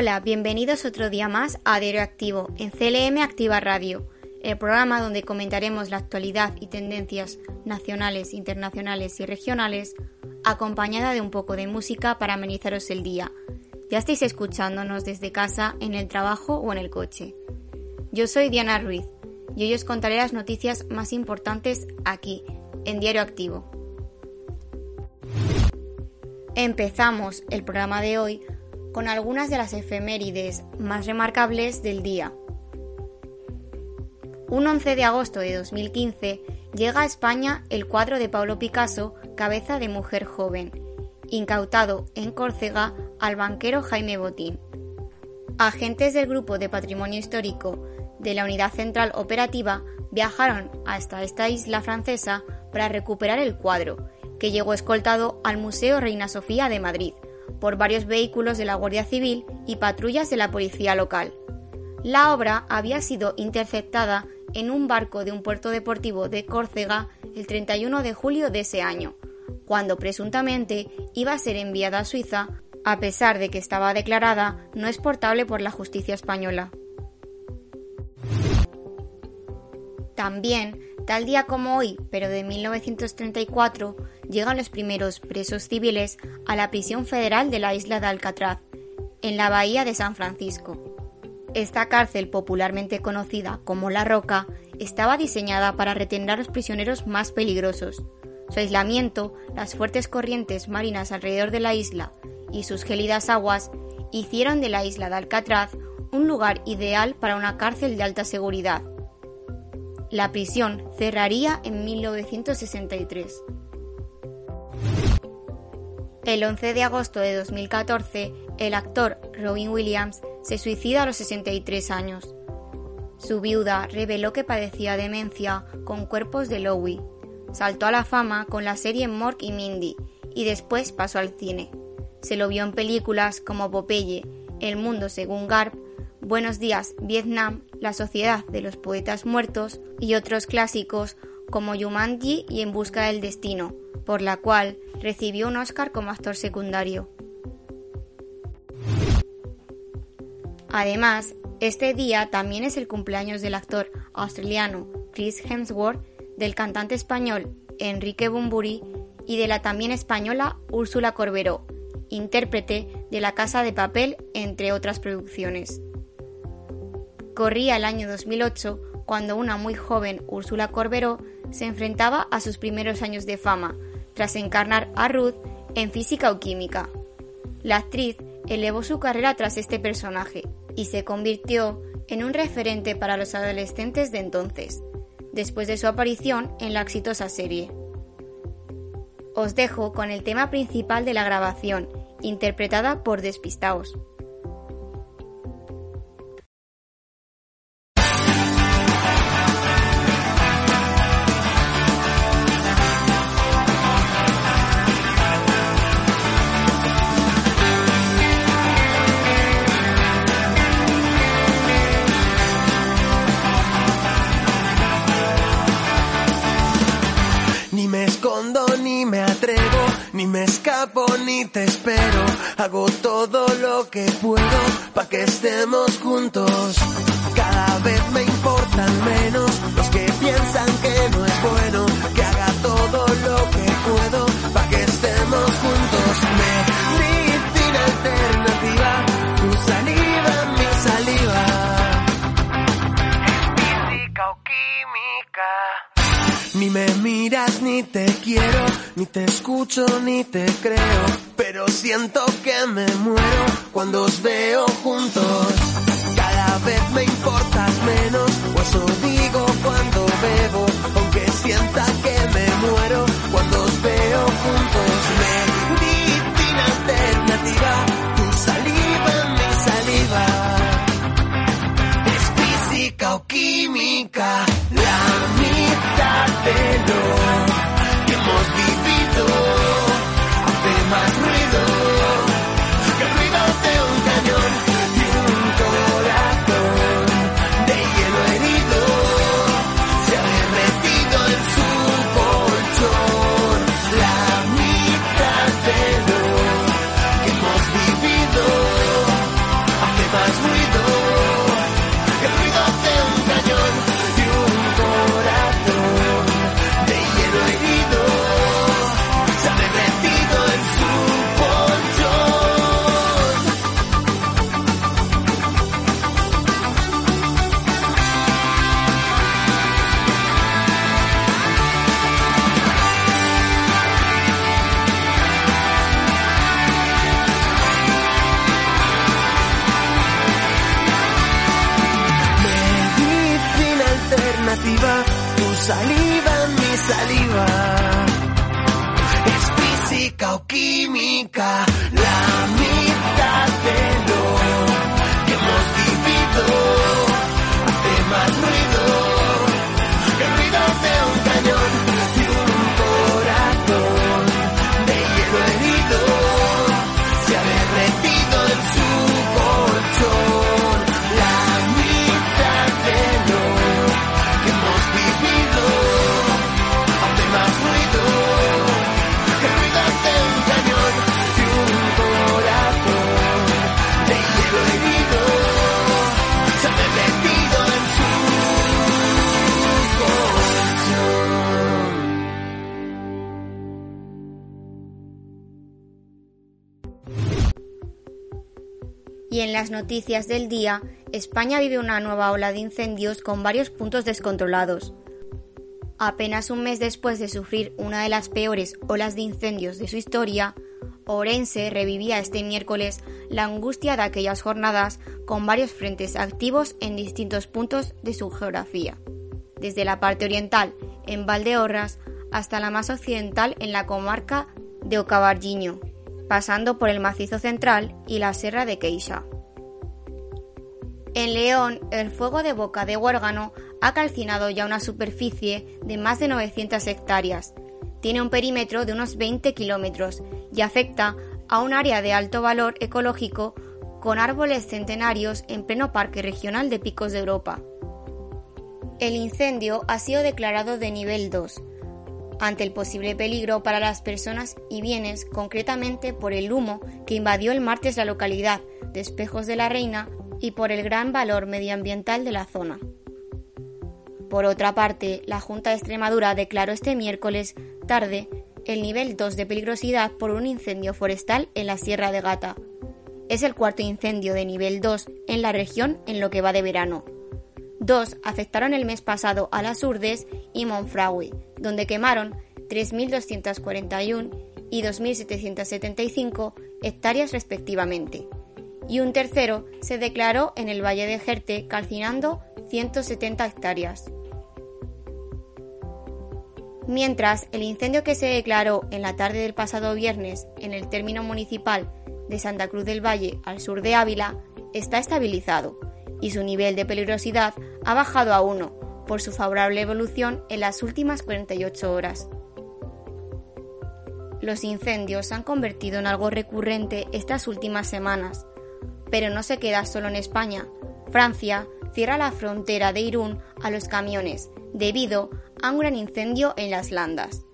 Hola, bienvenidos otro día más a Diario Activo en CLM Activa Radio, el programa donde comentaremos la actualidad y tendencias nacionales, internacionales y regionales, acompañada de un poco de música para amenizaros el día. Ya estáis escuchándonos desde casa, en el trabajo o en el coche. Yo soy Diana Ruiz y hoy os contaré las noticias más importantes aquí, en Diario Activo. Empezamos el programa de hoy con algunas de las efemérides más remarcables del día. Un 11 de agosto de 2015 llega a España el cuadro de Pablo Picasso, Cabeza de Mujer Joven, incautado en Córcega al banquero Jaime Botín. Agentes del Grupo de Patrimonio Histórico de la Unidad Central Operativa viajaron hasta esta isla francesa para recuperar el cuadro, que llegó escoltado al Museo Reina Sofía de Madrid por varios vehículos de la Guardia Civil y patrullas de la policía local. La obra había sido interceptada en un barco de un puerto deportivo de Córcega el 31 de julio de ese año, cuando presuntamente iba a ser enviada a Suiza, a pesar de que estaba declarada no exportable por la justicia española. También, tal día como hoy, pero de 1934, llegan los primeros presos civiles a la prisión federal de la isla de Alcatraz, en la bahía de San Francisco. Esta cárcel, popularmente conocida como La Roca, estaba diseñada para retener a los prisioneros más peligrosos. Su aislamiento, las fuertes corrientes marinas alrededor de la isla y sus gélidas aguas hicieron de la isla de Alcatraz un lugar ideal para una cárcel de alta seguridad. La prisión cerraría en 1963. El 11 de agosto de 2014, el actor Robin Williams se suicida a los 63 años. Su viuda reveló que padecía demencia con cuerpos de Louie. Saltó a la fama con la serie Mork y Mindy y después pasó al cine. Se lo vio en películas como Popeye, El mundo según Garp, Buenos días, Vietnam, La sociedad de los poetas muertos y otros clásicos como Yumanji y En busca del destino, por la cual recibió un Oscar como actor secundario. Además, este día también es el cumpleaños del actor australiano Chris Hemsworth, del cantante español Enrique Bumburi y de la también española Úrsula Corberó, intérprete de La Casa de Papel, entre otras producciones. Corría el año 2008 cuando una muy joven Úrsula Corberó se enfrentaba a sus primeros años de fama, tras encarnar a Ruth en Física o Química. La actriz elevó su carrera tras este personaje y se convirtió en un referente para los adolescentes de entonces, después de su aparición en la exitosa serie. Os dejo con el tema principal de la grabación, interpretada por Despistaos. Ni me miras ni te quiero ni te escucho ni te creo, pero siento que me muero cuando os veo juntos. Cada vez me importas menos, o eso digo cuando bebo, aunque sienta que me muero cuando os veo juntos. Las noticias del día, España vive una nueva ola de incendios con varios puntos descontrolados. Apenas un mes después de sufrir una de las peores olas de incendios de su historia, Orense revivía este miércoles la angustia de aquellas jornadas con varios frentes activos en distintos puntos de su geografía, desde la parte oriental, en Valdeorras, hasta la más occidental en la comarca de Ocabargiño, pasando por el macizo central y la Serra de Queixa. En León, el fuego de Boca de Huérgano ha calcinado ya una superficie de más de 900 hectáreas. Tiene un perímetro de unos 20 kilómetros y afecta a un área de alto valor ecológico con árboles centenarios en pleno Parque Regional de Picos de Europa. El incendio ha sido declarado de nivel 2, ante el posible peligro para las personas y bienes, concretamente por el humo que invadió el martes la localidad de Espejos de la Reina y por el gran valor medioambiental de la zona. Por otra parte, la Junta de Extremadura declaró este miércoles tarde el nivel 2 de peligrosidad por un incendio forestal en la Sierra de Gata. Es el cuarto incendio de nivel 2 en la región en lo que va de verano. Dos afectaron el mes pasado a las Urdes y Monfragüe, donde quemaron 3.241 y 2.775 hectáreas respectivamente. Y un tercero se declaró en el Valle de Jerte, calcinando 170 hectáreas. Mientras, el incendio que se declaró en la tarde del pasado viernes en el término municipal de Santa Cruz del Valle, al sur de Ávila, está estabilizado y su nivel de peligrosidad ha bajado a 1 por su favorable evolución en las últimas 48 horas. Los incendios se han convertido en algo recurrente estas últimas semanas, pero no se queda solo en España. Francia cierra la frontera de Irún a los camiones debido a un gran incendio en las landas.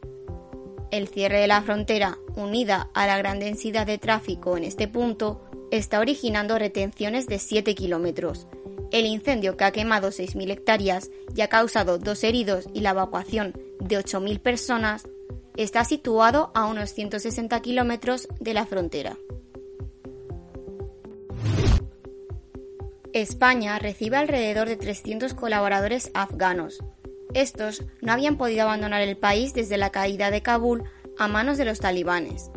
El cierre de la frontera, unida a la gran densidad de tráfico en este punto, está originando retenciones de 7 kilómetros. El incendio que ha quemado 6.000 hectáreas y ha causado dos heridos y la evacuación de 8.000 personas está situado a unos 160 kilómetros de la frontera. España recibe alrededor de 300 colaboradores afganos. Estos no habían podido abandonar el país desde la caída de Kabul a manos de los talibanes.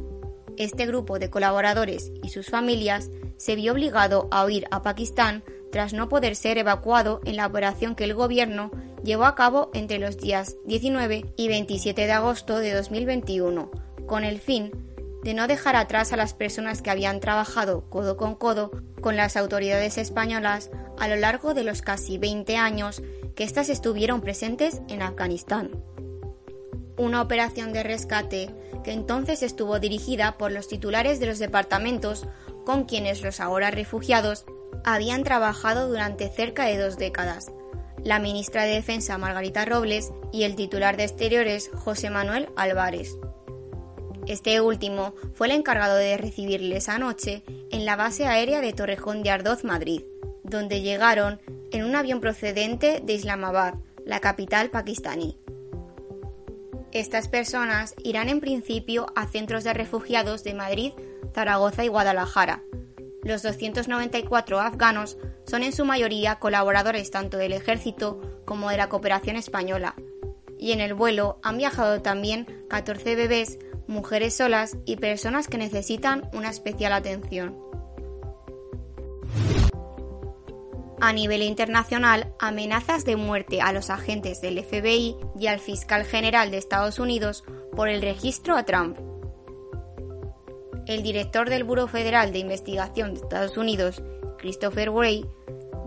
Este grupo de colaboradores y sus familias se vio obligado a huir a Pakistán tras no poder ser evacuado en la operación que el gobierno llevó a cabo entre los días 19 y 27 de agosto de 2021, con el fin de no dejar atrás a las personas que habían trabajado codo con codo con las autoridades españolas a lo largo de los casi 20 años que éstas estuvieron presentes en Afganistán. Una operación de rescate que entonces estuvo dirigida por los titulares de los departamentos con quienes los ahora refugiados habían trabajado durante cerca de dos décadas, la ministra de Defensa Margarita Robles y el titular de Exteriores José Manuel Álvarez. Este último fue el encargado de recibirles anoche en la base aérea de Torrejón de Ardoz, Madrid, donde llegaron en un avión procedente de Islamabad, la capital pakistaní. Estas personas irán en principio a centros de refugiados de Madrid, Zaragoza y Guadalajara. Los 294 afganos son en su mayoría colaboradores tanto del ejército como de la cooperación española, y en el vuelo han viajado también 14 bebés mujeres solas y personas que necesitan una especial atención. a nivel internacional amenazas de muerte a los agentes del FBI y al fiscal general de Estados Unidos por el registro a Trump. El director del Buró Federal de Investigación de Estados Unidos, Christopher Wray,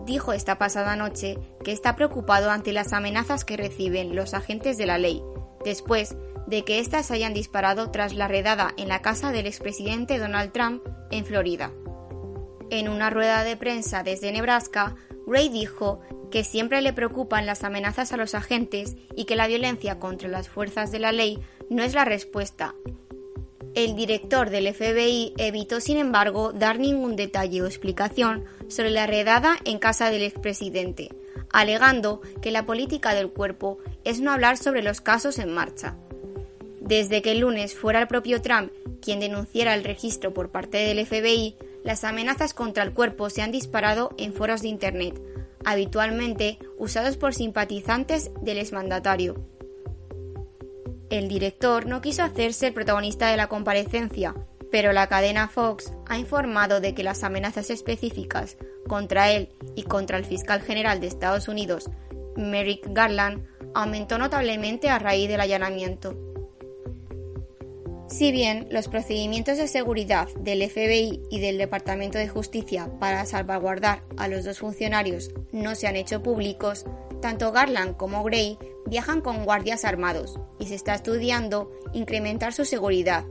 dijo esta pasada noche que está preocupado ante las amenazas que reciben los agentes de la ley, después de que éstas hayan disparado tras la redada en la casa del expresidente Donald Trump en Florida. En una rueda de prensa desde Nebraska, Ray dijo que siempre le preocupan las amenazas a los agentes y que la violencia contra las fuerzas de la ley no es la respuesta. El director del FBI evitó, sin embargo, dar ningún detalle o explicación sobre la redada en casa del expresidente, alegando que la política del cuerpo es no hablar sobre los casos en marcha. Desde que el lunes fuera el propio Trump quien denunciara el registro por parte del FBI, las amenazas contra el cuerpo se han disparado en foros de Internet, habitualmente usados por simpatizantes del exmandatario. El director no quiso hacerse el protagonista de la comparecencia, pero la cadena Fox ha informado de que las amenazas específicas contra él y contra el fiscal general de Estados Unidos, Merrick Garland, aumentó notablemente a raíz del allanamiento. Si bien los procedimientos de seguridad del FBI y del Departamento de Justicia para salvaguardar a los dos funcionarios no se han hecho públicos, tanto Garland como Gray viajan con guardias armados y se está estudiando incrementar su seguridad.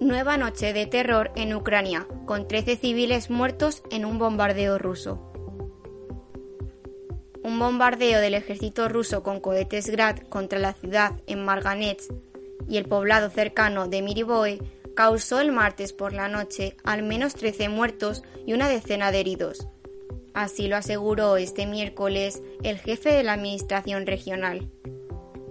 Nueva noche de terror en Ucrania, con 13 civiles muertos en un bombardeo ruso un bombardeo del ejército ruso con cohetes Grad contra la ciudad en Marganets y el poblado cercano de Miriboe causó el martes por la noche al menos 13 muertos y una decena de heridos. Así lo aseguró este miércoles el jefe de la administración regional.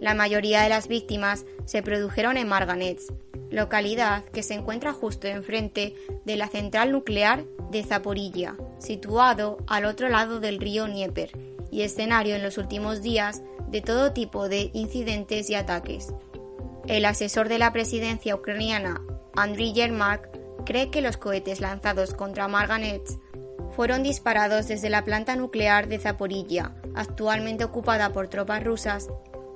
La mayoría de las víctimas se produjeron en Marganets, localidad que se encuentra justo enfrente de la central nuclear de Zaporilla, situado al otro lado del río Dnieper y escenario en los últimos días de todo tipo de incidentes y ataques. El asesor de la presidencia ucraniana, Andriy Yermak, cree que los cohetes lanzados contra Marganets fueron disparados desde la planta nuclear de Zaporilla, actualmente ocupada por tropas rusas,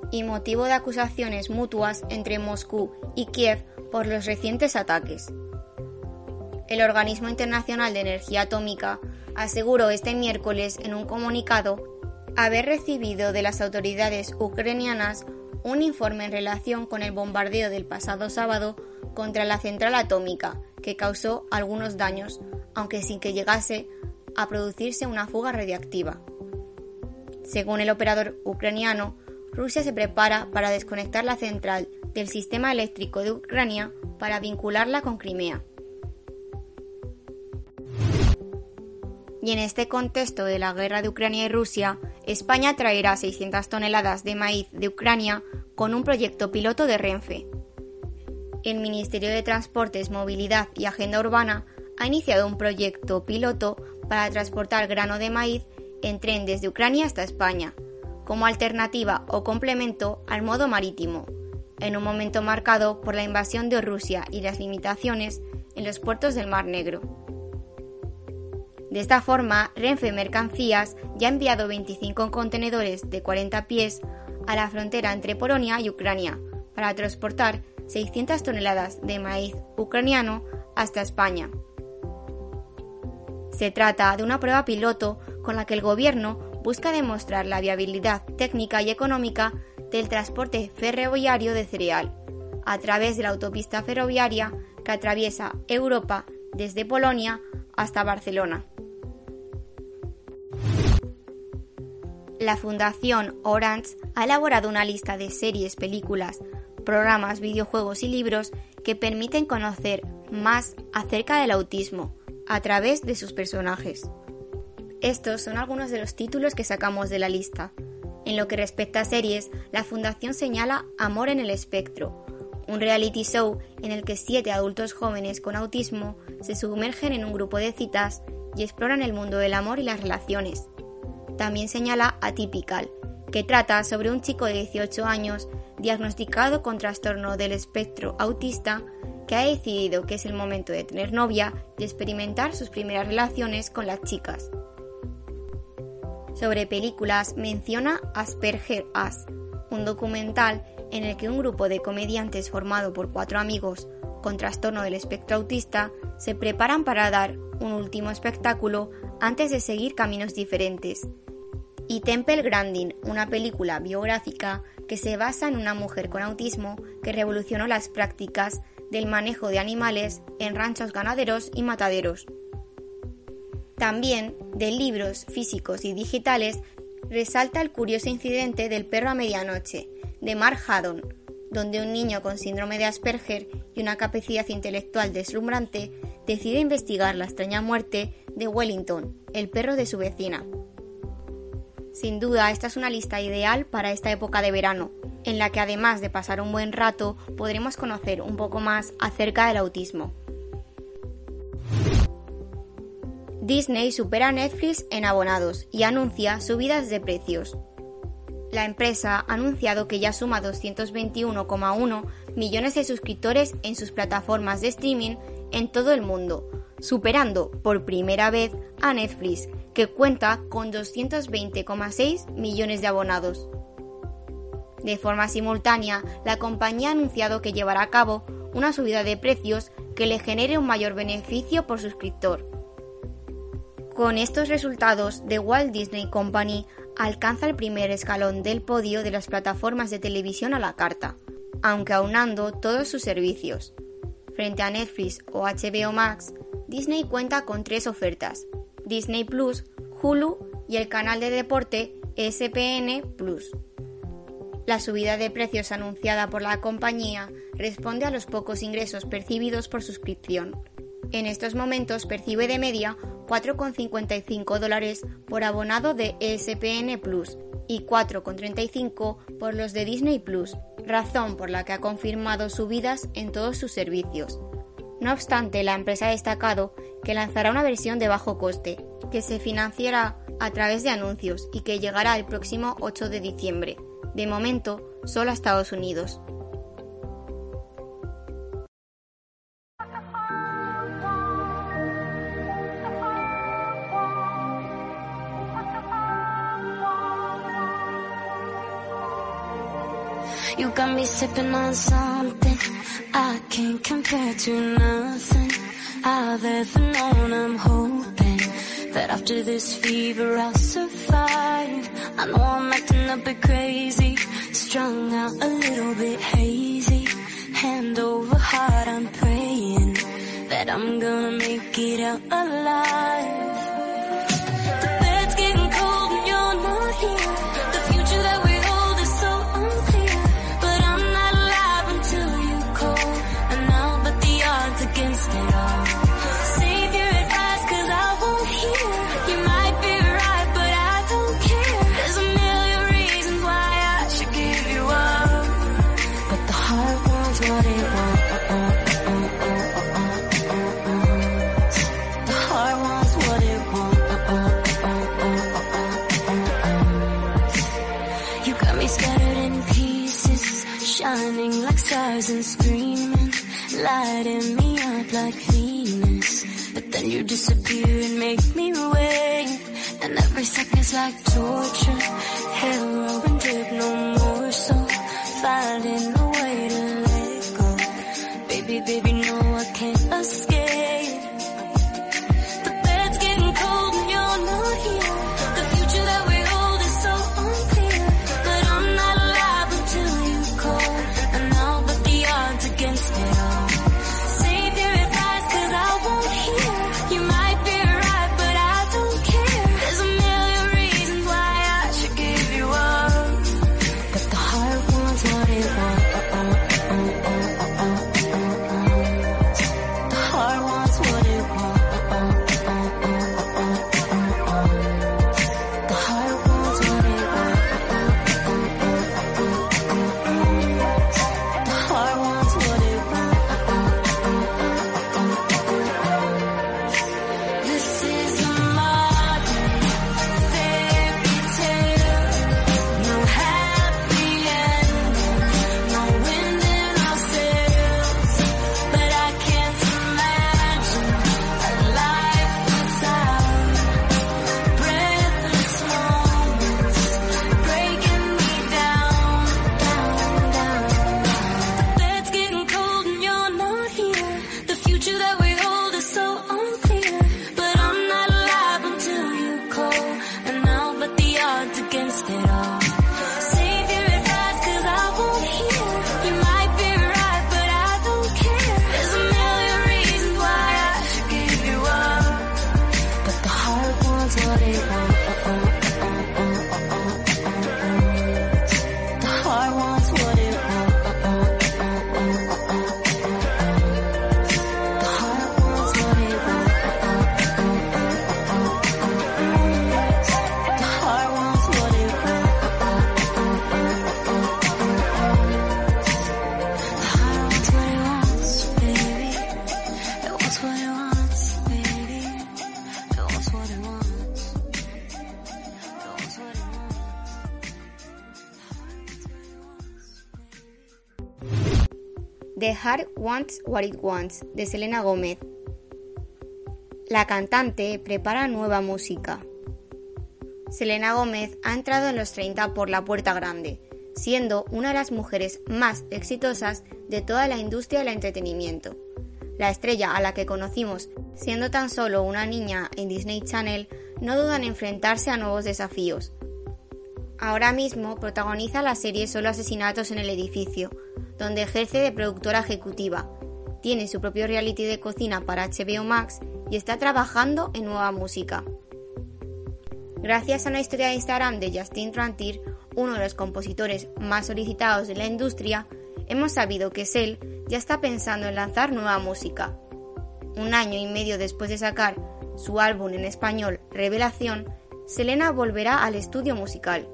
y motivo de acusaciones mutuas entre Moscú y Kiev por los recientes ataques. El Organismo Internacional de Energía Atómica aseguró este miércoles en un comunicado haber recibido de las autoridades ucranianas un informe en relación con el bombardeo del pasado sábado contra la central atómica, que causó algunos daños, aunque sin que llegase a producirse una fuga radiactiva. Según el operador ucraniano, Rusia se prepara para desconectar la central del sistema eléctrico de Ucrania para vincularla con Crimea. Y en este contexto de la guerra de Ucrania y Rusia, España traerá 600 toneladas de maíz de Ucrania con un proyecto piloto de Renfe. El Ministerio de Transportes, Movilidad y Agenda Urbana ha iniciado un proyecto piloto para transportar grano de maíz en tren desde Ucrania hasta España, como alternativa o complemento al modo marítimo, en un momento marcado por la invasión de Rusia y las limitaciones en los puertos del Mar Negro. De esta forma, Renfe Mercancías ya ha enviado 25 contenedores de 40 pies a la frontera entre Polonia y Ucrania para transportar 600 toneladas de maíz ucraniano hasta España. Se trata de una prueba piloto con la que el Gobierno busca demostrar la viabilidad técnica y económica del transporte ferroviario de cereal a través de la autopista ferroviaria que atraviesa Europa desde Polonia hasta Barcelona. La Fundación Orange ha elaborado una lista de series, películas, programas, videojuegos y libros que permiten conocer más acerca del autismo a través de sus personajes. Estos son algunos de los títulos que sacamos de la lista. En lo que respecta a series, la Fundación señala Amor en el Espectro, un reality show en el que siete adultos jóvenes con autismo se sumergen en un grupo de citas y exploran el mundo del amor y las relaciones. También señala Atypical, que trata sobre un chico de 18 años diagnosticado con trastorno del espectro autista que ha decidido que es el momento de tener novia y experimentar sus primeras relaciones con las chicas. Sobre películas menciona Asperger As, un documental en el que un grupo de comediantes formado por cuatro amigos con trastorno del espectro autista se preparan para dar un último espectáculo antes de seguir caminos diferentes. Y Temple Grandin, una película biográfica que se basa en una mujer con autismo que revolucionó las prácticas del manejo de animales en ranchos ganaderos y mataderos. También de libros físicos y digitales resalta el curioso incidente del perro a medianoche, de Mark Haddon, donde un niño con síndrome de Asperger y una capacidad intelectual deslumbrante decide investigar la extraña muerte de Wellington, el perro de su vecina. Sin duda, esta es una lista ideal para esta época de verano, en la que además de pasar un buen rato, podremos conocer un poco más acerca del autismo. Disney supera a Netflix en abonados y anuncia subidas de precios. La empresa ha anunciado que ya suma 221,1 millones de suscriptores en sus plataformas de streaming en todo el mundo, superando por primera vez a Netflix, que cuenta con 220,6 millones de abonados. De forma simultánea, la compañía ha anunciado que llevará a cabo una subida de precios que le genere un mayor beneficio por suscriptor. Con estos resultados, The Walt Disney Company alcanza el primer escalón del podio de las plataformas de televisión a la carta, aunque aunando todos sus servicios. Frente a Netflix o HBO Max, Disney cuenta con tres ofertas, Disney Plus, Hulu y el canal de deporte SPN Plus. La subida de precios anunciada por la compañía responde a los pocos ingresos percibidos por suscripción. En estos momentos percibe de media 4,55 dólares por abonado de ESPN Plus y 4,35 por los de Disney Plus, razón por la que ha confirmado subidas en todos sus servicios. No obstante, la empresa ha destacado que lanzará una versión de bajo coste, que se financiará a través de anuncios y que llegará el próximo 8 de diciembre de momento solo a Estados Unidos. Can't compare to nothing I've ever known. I'm hoping that after this fever I'll survive. I know I'm acting a bit crazy, strung out a little bit hazy. Hand over heart, I'm praying that I'm gonna make it out alive. You disappear and make me wait. And every second's like torture. Wants What It Wants, de Selena Gómez. La cantante prepara nueva música. Selena Gómez ha entrado en los 30 por la puerta grande, siendo una de las mujeres más exitosas de toda la industria del entretenimiento. La estrella a la que conocimos siendo tan solo una niña en Disney Channel no duda en enfrentarse a nuevos desafíos. Ahora mismo protagoniza la serie Solo Asesinatos en el Edificio, donde ejerce de productora ejecutiva. Tiene su propio reality de cocina para HBO Max y está trabajando en nueva música. Gracias a una historia de Instagram de Justin Trantir, uno de los compositores más solicitados de la industria, hemos sabido que Sel ya está pensando en lanzar nueva música. Un año y medio después de sacar su álbum en español Revelación, Selena volverá al estudio musical.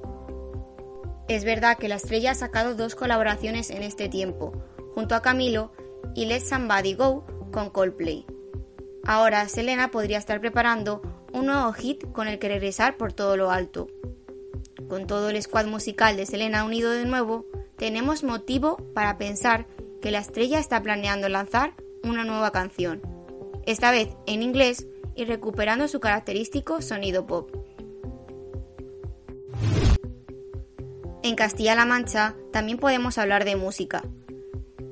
Es verdad que la estrella ha sacado dos colaboraciones en este tiempo, junto a Camilo y Let Somebody Go con Coldplay. Ahora Selena podría estar preparando un nuevo hit con el que regresar por todo lo alto. Con todo el squad musical de Selena unido de nuevo, tenemos motivo para pensar que la estrella está planeando lanzar una nueva canción, esta vez en inglés y recuperando su característico sonido pop. En Castilla-La Mancha también podemos hablar de música.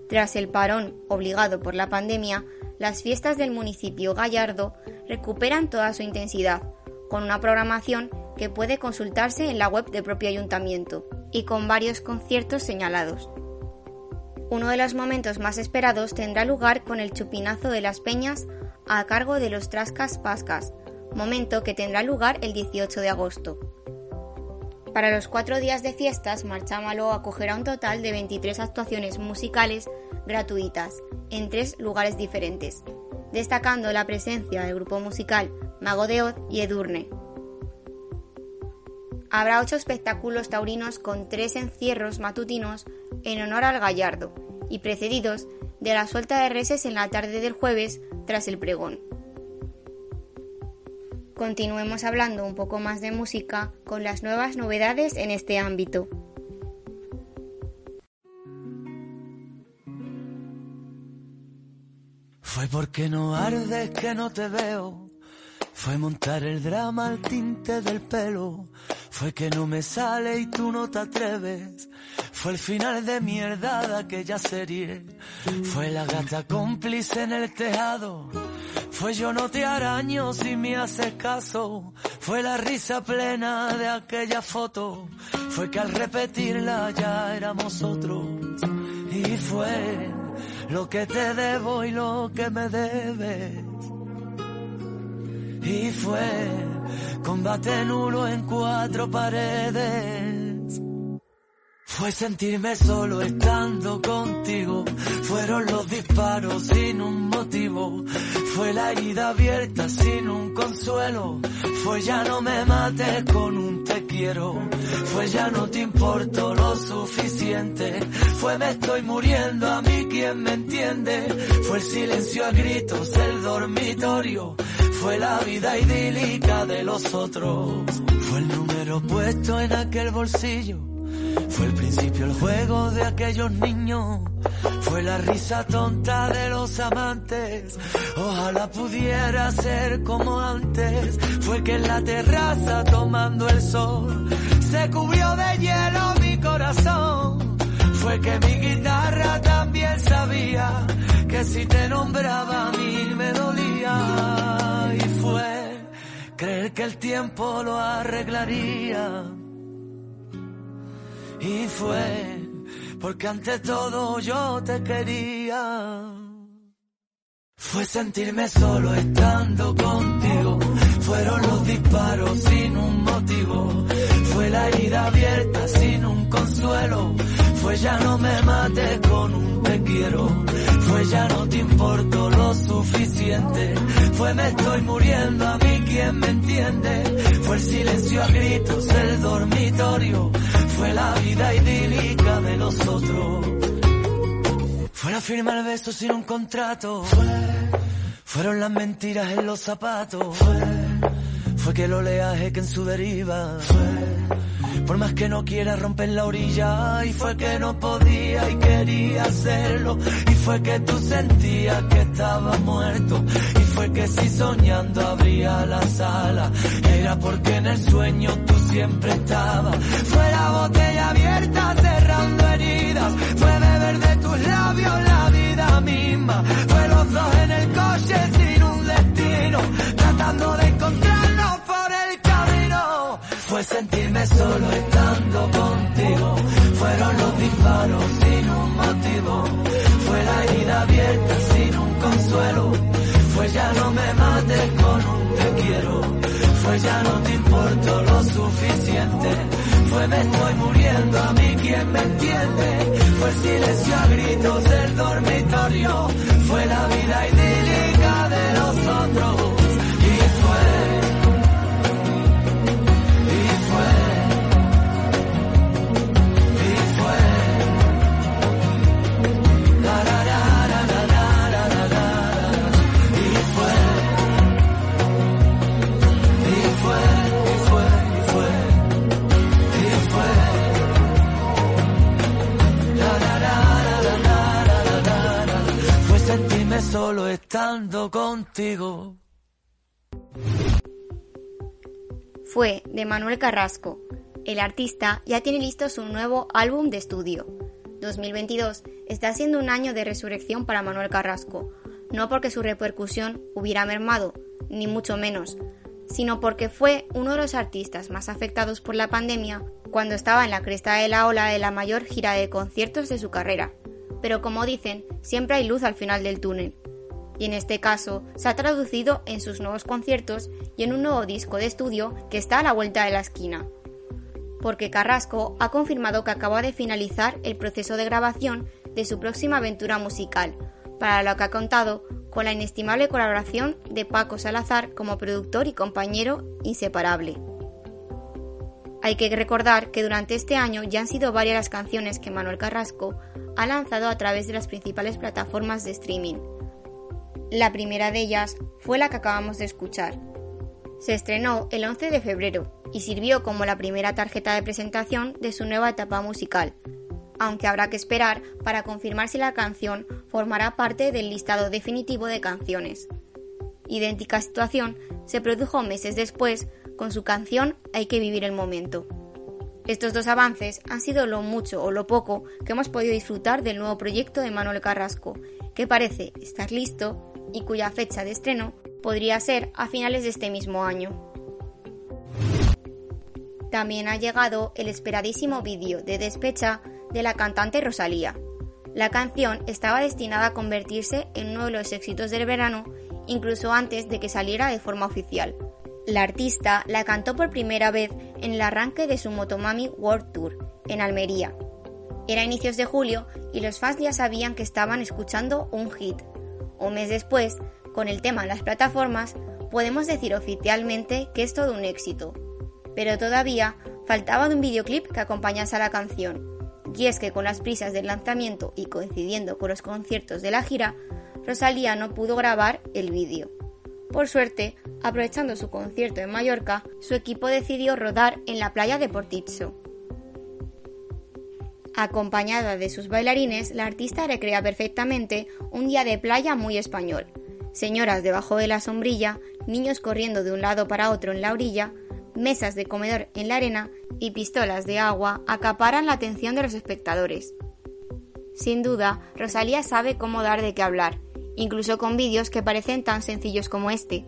Tras el parón obligado por la pandemia, las fiestas del municipio Gallardo recuperan toda su intensidad, con una programación que puede consultarse en la web del propio ayuntamiento y con varios conciertos señalados. Uno de los momentos más esperados tendrá lugar con el chupinazo de las peñas a cargo de los Trascas Pascas, momento que tendrá lugar el 18 de agosto. Para los cuatro días de fiestas, Marchámalo acogerá un total de 23 actuaciones musicales gratuitas en tres lugares diferentes, destacando la presencia del grupo musical Mago de Oz y Edurne. Habrá ocho espectáculos taurinos con tres encierros matutinos en honor al gallardo y precedidos de la suelta de reses en la tarde del jueves tras el pregón. Continuemos hablando un poco más de música con las nuevas novedades en este ámbito. Fue porque no ardes que no te veo. Fue montar el drama al tinte del pelo. Fue que no me sale y tú no te atreves. Fue el final de mierda de aquella serie. Fue la gata cómplice en el tejado. Fue yo no te araño si me haces caso. Fue la risa plena de aquella foto. Fue que al repetirla ya éramos otros. Y fue lo que te debo y lo que me debes. Y fue combate nulo en cuatro paredes. Fue sentirme solo estando contigo. Fueron los disparos sin un motivo. Fue la herida abierta sin un consuelo. Fue ya no me mates con un te quiero. Fue ya no te importo lo suficiente. Fue me estoy muriendo a mí quien me entiende. Fue el silencio a gritos del dormitorio. Fue la vida idílica de los otros. Fue el número puesto en aquel bolsillo. Fue el principio el juego de aquellos niños. Fue la risa tonta de los amantes. Ojalá pudiera ser como antes. Fue que en la terraza tomando el sol se cubrió de hielo mi corazón. Fue que mi guitarra también sabía que si te nombraba a mí me dolía. Y fue creer que el tiempo lo arreglaría. Y fue porque ante todo yo te quería. Fue sentirme solo estando contigo. Fueron los disparos sin un motivo. Fue la herida abierta sin un consuelo. Fue ya no me mates con un te quiero. Fue ya no te importo lo suficiente. Fue me estoy muriendo a mí quien me entiende. Fue el silencio a gritos del dormitorio. Fue la vida idílica de los otros. Fue la firma el sin un contrato. fueron las mentiras en los zapatos. Fue, fue que el oleaje que en su deriva. Fue, Por más que no quiera romper la orilla, y fue que no podía y quería hacerlo. Y fue que tú sentías que estaba muerto. Y fue que si soñando abría la sala, era porque en el sueño tú siempre estabas. Fue la botella abierta cerrando heridas. Fue beber de tus labios la vida misma. Fue los dos en el coche sin un destino, tratando de encontrarnos por el camino. Fue sentirme solo estando contigo. Fueron los disparos sin un motivo. Fue la herida abierta sin un consuelo. Fue ya no me mates con un te quiero. Fue ya no te importo lo suficiente. Fue me estoy muriendo a mí quien me entiende. Fue el silencio a gritos del dormitorio. Fue la vida idílica de de Manuel Carrasco. El artista ya tiene listo su nuevo álbum de estudio. 2022 está siendo un año de resurrección para Manuel Carrasco, no porque su repercusión hubiera mermado, ni mucho menos, sino porque fue uno de los artistas más afectados por la pandemia cuando estaba en la cresta de la ola de la mayor gira de conciertos de su carrera. Pero como dicen, siempre hay luz al final del túnel. Y en este caso se ha traducido en sus nuevos conciertos y en un nuevo disco de estudio que está a la vuelta de la esquina. Porque Carrasco ha confirmado que acaba de finalizar el proceso de grabación de su próxima aventura musical, para lo que ha contado con la inestimable colaboración de Paco Salazar como productor y compañero inseparable. Hay que recordar que durante este año ya han sido varias las canciones que Manuel Carrasco ha lanzado a través de las principales plataformas de streaming. La primera de ellas fue la que acabamos de escuchar. Se estrenó el 11 de febrero y sirvió como la primera tarjeta de presentación de su nueva etapa musical, aunque habrá que esperar para confirmar si la canción formará parte del listado definitivo de canciones. Idéntica situación se produjo meses después con su canción Hay que vivir el momento. Estos dos avances han sido lo mucho o lo poco que hemos podido disfrutar del nuevo proyecto de Manuel Carrasco, que parece estar listo y cuya fecha de estreno podría ser a finales de este mismo año. También ha llegado el esperadísimo vídeo de despecha de la cantante Rosalía. La canción estaba destinada a convertirse en uno de los éxitos del verano incluso antes de que saliera de forma oficial. La artista la cantó por primera vez en el arranque de su Motomami World Tour, en Almería. Era inicios de julio y los fans ya sabían que estaban escuchando un hit. Un mes después, con el tema las plataformas, podemos decir oficialmente que es todo un éxito. Pero todavía faltaba de un videoclip que acompañase a la canción. Y es que con las prisas del lanzamiento y coincidiendo con los conciertos de la gira, Rosalía no pudo grabar el vídeo. Por suerte, aprovechando su concierto en Mallorca, su equipo decidió rodar en la playa de Portizzo. Acompañada de sus bailarines, la artista recrea perfectamente un día de playa muy español. Señoras debajo de la sombrilla, niños corriendo de un lado para otro en la orilla, mesas de comedor en la arena y pistolas de agua acaparan la atención de los espectadores. Sin duda, Rosalía sabe cómo dar de qué hablar, incluso con vídeos que parecen tan sencillos como este.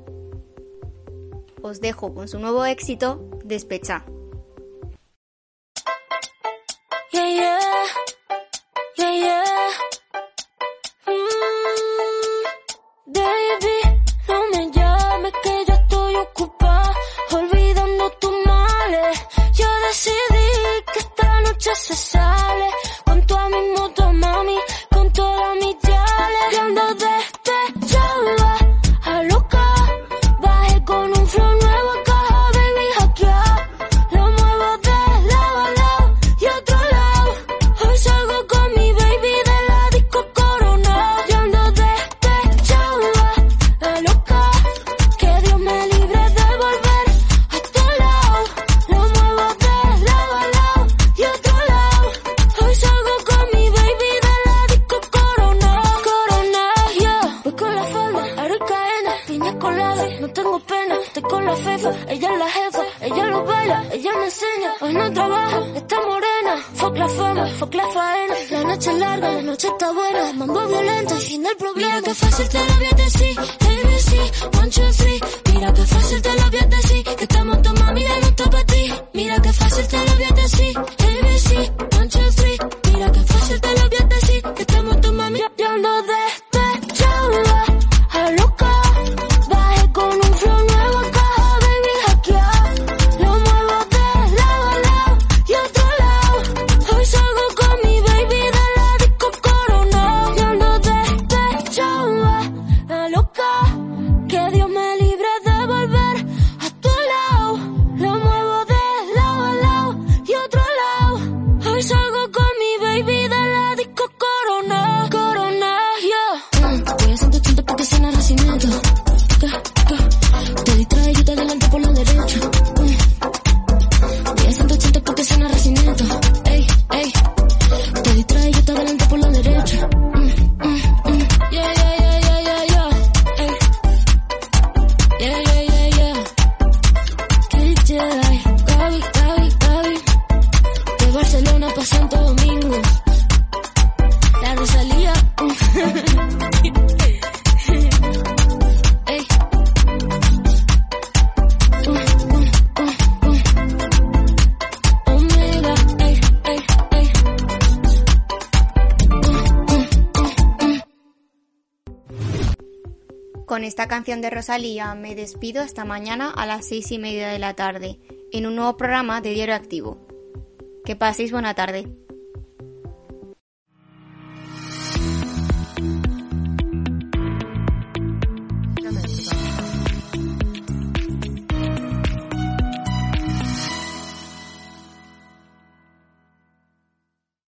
Os dejo con su nuevo éxito, Despecha. Estoy con la fefa, ella es la jefa, ella lo baila, ella me enseña, hoy no trabaja, está morena, fuck la fama, fuck la faena, la noche es larga, la noche está buena, mambo violento, fin del problema. Mira que fácil te lo voy a decir, ABC, one, two, three, mira que fácil te lo voy a decir, que estamos tu mami, ya no está para ti, mira que fácil te lo voy a canción de Rosalía me despido hasta mañana a las seis y media de la tarde en un nuevo programa de Diario Activo. Que paséis buena tarde.